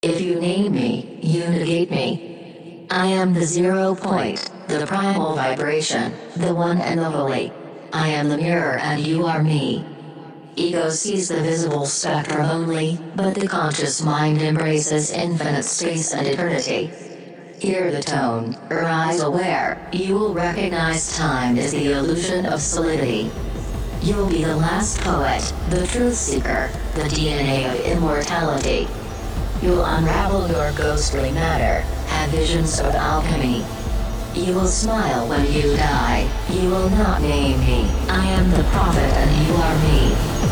If you name me, you negate me. I am the zero point, the primal vibration, the one and the holy. I am the mirror and you are me. Ego sees the visible spectrum only, but the conscious mind embraces infinite space and eternity. Hear the tone, arise aware, you will recognize time is the illusion of solidity. You'll be the last poet, the truth seeker, the DNA of immortality. You'll unravel your ghostly matter, have visions of alchemy. You will smile when you die. You will not name me. I am the prophet and you are me.